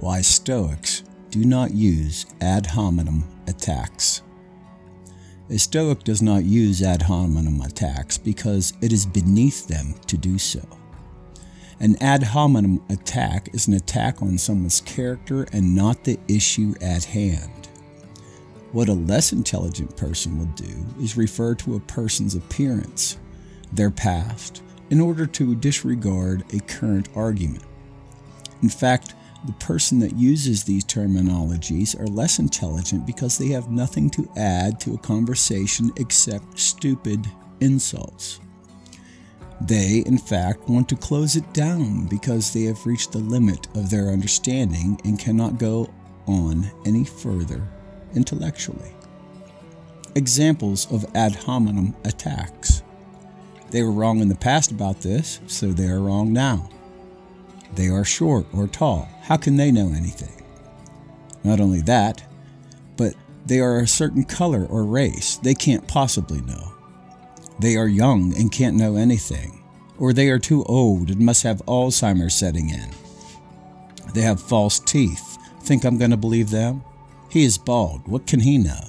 Why Stoics do not use ad hominem attacks. A Stoic does not use ad hominem attacks because it is beneath them to do so. An ad hominem attack is an attack on someone's character and not the issue at hand. What a less intelligent person will do is refer to a person's appearance, their past, in order to disregard a current argument. In fact, the person that uses these terminologies are less intelligent because they have nothing to add to a conversation except stupid insults. They, in fact, want to close it down because they have reached the limit of their understanding and cannot go on any further intellectually. Examples of ad hominem attacks. They were wrong in the past about this, so they are wrong now. They are short or tall. How can they know anything? Not only that, but they are a certain color or race. They can't possibly know. They are young and can't know anything. Or they are too old and must have Alzheimer's setting in. They have false teeth. Think I'm going to believe them? He is bald. What can he know?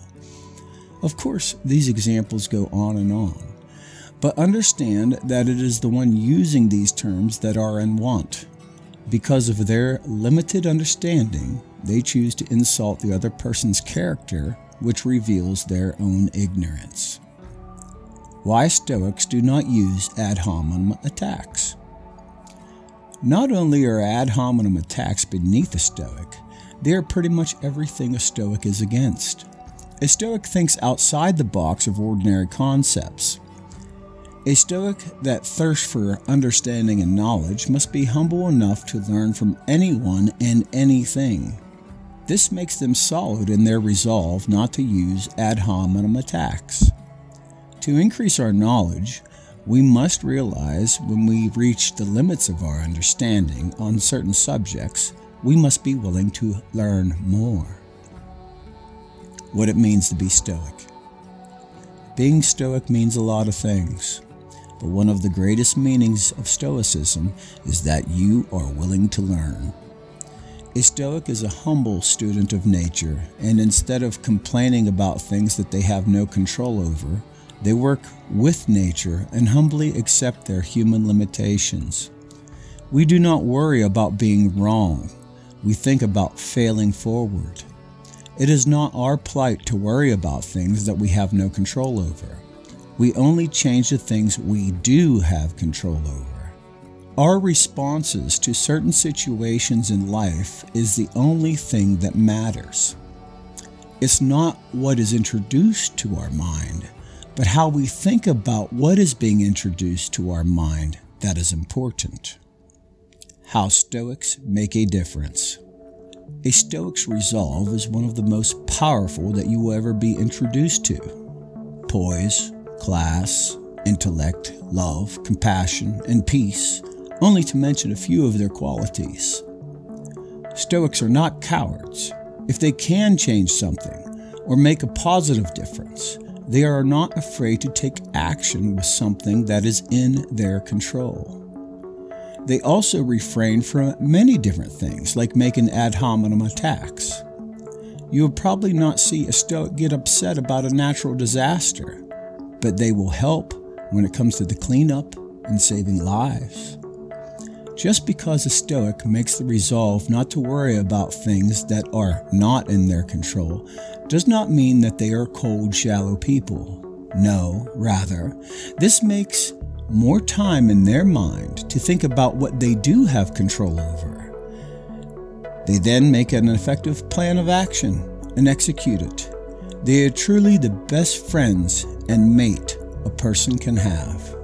Of course, these examples go on and on. But understand that it is the one using these terms that are in want. Because of their limited understanding, they choose to insult the other person's character, which reveals their own ignorance. Why Stoics do not use ad hominem attacks. Not only are ad hominem attacks beneath a Stoic, they are pretty much everything a Stoic is against. A Stoic thinks outside the box of ordinary concepts. A Stoic that thirsts for understanding and knowledge must be humble enough to learn from anyone and anything. This makes them solid in their resolve not to use ad hominem attacks. To increase our knowledge, we must realize when we reach the limits of our understanding on certain subjects, we must be willing to learn more. What it means to be Stoic. Being Stoic means a lot of things. But one of the greatest meanings of Stoicism is that you are willing to learn. A Stoic is a humble student of nature, and instead of complaining about things that they have no control over, they work with nature and humbly accept their human limitations. We do not worry about being wrong, we think about failing forward. It is not our plight to worry about things that we have no control over. We only change the things we do have control over. Our responses to certain situations in life is the only thing that matters. It's not what is introduced to our mind, but how we think about what is being introduced to our mind that is important. How Stoics make a difference. A Stoic's resolve is one of the most powerful that you will ever be introduced to. Poise, class, intellect, love, compassion, and peace, only to mention a few of their qualities. Stoics are not cowards. If they can change something or make a positive difference, they are not afraid to take action with something that is in their control. They also refrain from many different things, like making ad hominem attacks. You will probably not see a Stoic get upset about a natural disaster but they will help when it comes to the cleanup and saving lives. Just because a Stoic makes the resolve not to worry about things that are not in their control does not mean that they are cold, shallow people. No, rather, this makes more time in their mind to think about what they do have control over. They then make an effective plan of action and execute it. They are truly the best friends and mate a person can have.